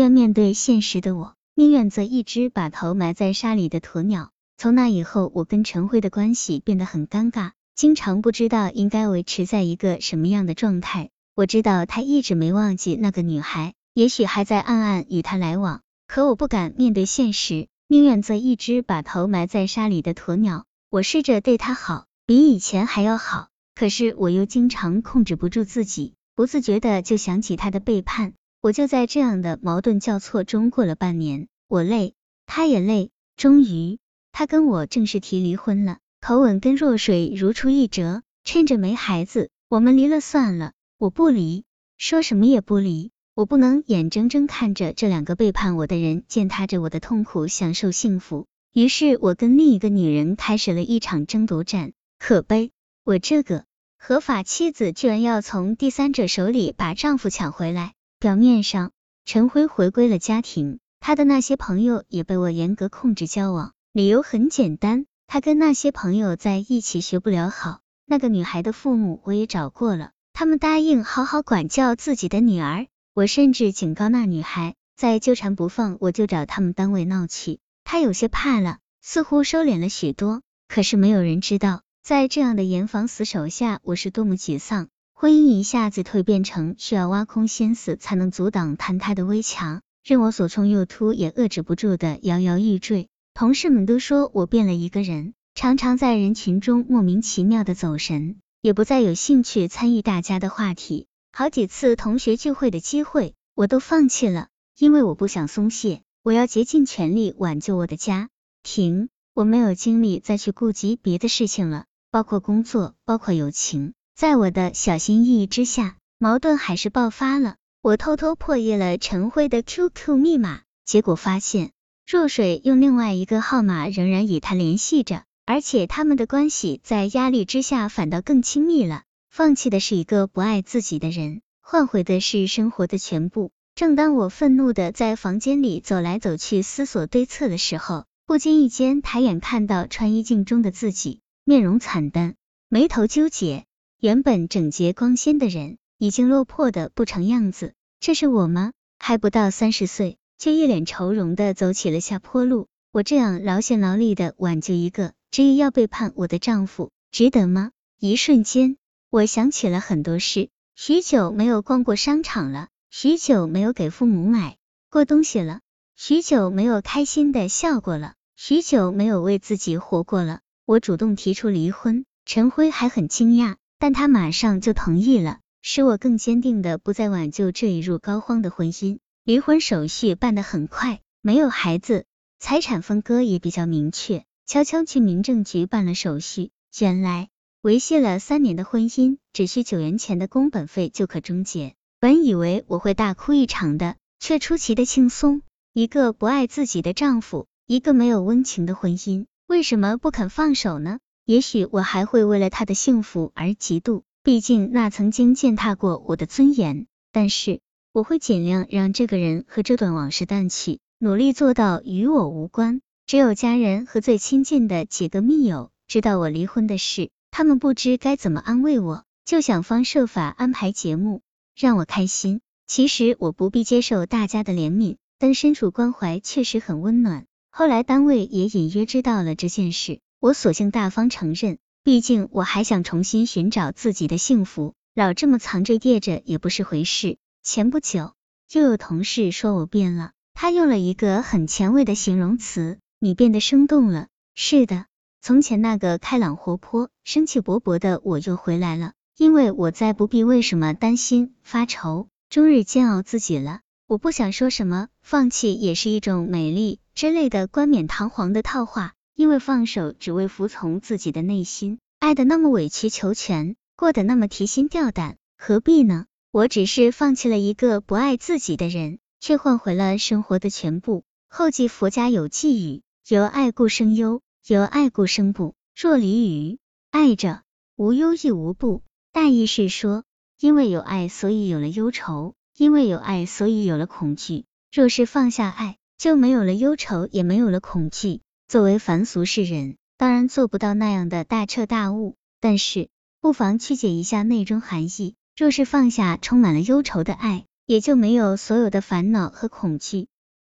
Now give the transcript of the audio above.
愿面对现实的我，宁愿做一只把头埋在沙里的鸵鸟。从那以后，我跟陈辉的关系变得很尴尬，经常不知道应该维持在一个什么样的状态。我知道他一直没忘记那个女孩，也许还在暗暗与她来往，可我不敢面对现实，宁愿做一只把头埋在沙里的鸵鸟。我试着对她好，比以前还要好，可是我又经常控制不住自己，不自觉的就想起他的背叛。我就在这样的矛盾交错中过了半年，我累，他也累，终于，他跟我正式提离婚了，口吻跟若水如出一辙，趁着没孩子，我们离了算了。我不离，说什么也不离，我不能眼睁睁看着这两个背叛我的人践踏着我的痛苦，享受幸福。于是我跟另一个女人开始了一场争夺战。可悲，我这个合法妻子居然要从第三者手里把丈夫抢回来。表面上，陈辉回归了家庭，他的那些朋友也被我严格控制交往，理由很简单，他跟那些朋友在一起学不了好。那个女孩的父母我也找过了。他们答应好好管教自己的女儿，我甚至警告那女孩，再纠缠不放，我就找他们单位闹去。她有些怕了，似乎收敛了许多。可是没有人知道，在这样的严防死守下，我是多么沮丧。婚姻一下子蜕变成需要挖空心思才能阻挡坍塌的危墙，任我左冲右突也遏制不住的摇摇欲坠。同事们都说我变了一个人，常常在人群中莫名其妙的走神。也不再有兴趣参与大家的话题，好几次同学聚会的机会我都放弃了，因为我不想松懈，我要竭尽全力挽救我的家庭，我没有精力再去顾及别的事情了，包括工作，包括友情。在我的小心翼翼之下，矛盾还是爆发了。我偷偷破译了陈辉的 QQ 密码，结果发现若水用另外一个号码仍然与他联系着。而且他们的关系在压力之下反倒更亲密了。放弃的是一个不爱自己的人，换回的是生活的全部。正当我愤怒的在房间里走来走去思索对策的时候，不经意间抬眼看到穿衣镜中的自己，面容惨淡，眉头纠结。原本整洁光鲜的人，已经落魄的不成样子。这是我吗？还不到三十岁，就一脸愁容的走起了下坡路。我这样劳心劳力的挽救一个。执意要背叛我的丈夫，值得吗？一瞬间，我想起了很多事。许久没有逛过商场了，许久没有给父母买过东西了，许久没有开心的笑过了，许久没有为自己活过了。我主动提出离婚，陈辉还很惊讶，但他马上就同意了，使我更坚定的不再挽救这一入膏肓的婚姻。离婚手续办得很快，没有孩子，财产分割也比较明确。悄悄去民政局办了手续，原来维系了三年的婚姻，只需九元钱的工本费就可终结。本以为我会大哭一场的，却出奇的轻松。一个不爱自己的丈夫，一个没有温情的婚姻，为什么不肯放手呢？也许我还会为了他的幸福而嫉妒，毕竟那曾经践踏过我的尊严。但是我会尽量让这个人和这段往事淡去，努力做到与我无关。只有家人和最亲近的几个密友知道我离婚的事，他们不知该怎么安慰我，就想方设法安排节目让我开心。其实我不必接受大家的怜悯，但身处关怀确实很温暖。后来单位也隐约知道了这件事，我索性大方承认，毕竟我还想重新寻找自己的幸福，老这么藏着掖着也不是回事。前不久又有同事说我变了，他用了一个很前卫的形容词。你变得生动了，是的，从前那个开朗活泼、生气勃勃的我又回来了，因为我再不必为什么担心、发愁，终日煎熬自己了。我不想说什么放弃也是一种美丽之类的冠冕堂皇的套话，因为放手只为服从自己的内心，爱的那么委曲求全，过得那么提心吊胆，何必呢？我只是放弃了一个不爱自己的人，却换回了生活的全部。后记佛家有寄语。由爱故生忧，由爱故生怖。若离于爱者，无忧亦无怖。大意是说，因为有爱，所以有了忧愁；因为有爱，所以有了恐惧。若是放下爱，就没有了忧愁，也没有了恐惧。作为凡俗世人，当然做不到那样的大彻大悟，但是不妨曲解一下内中含义。若是放下充满了忧愁的爱，也就没有所有的烦恼和恐惧。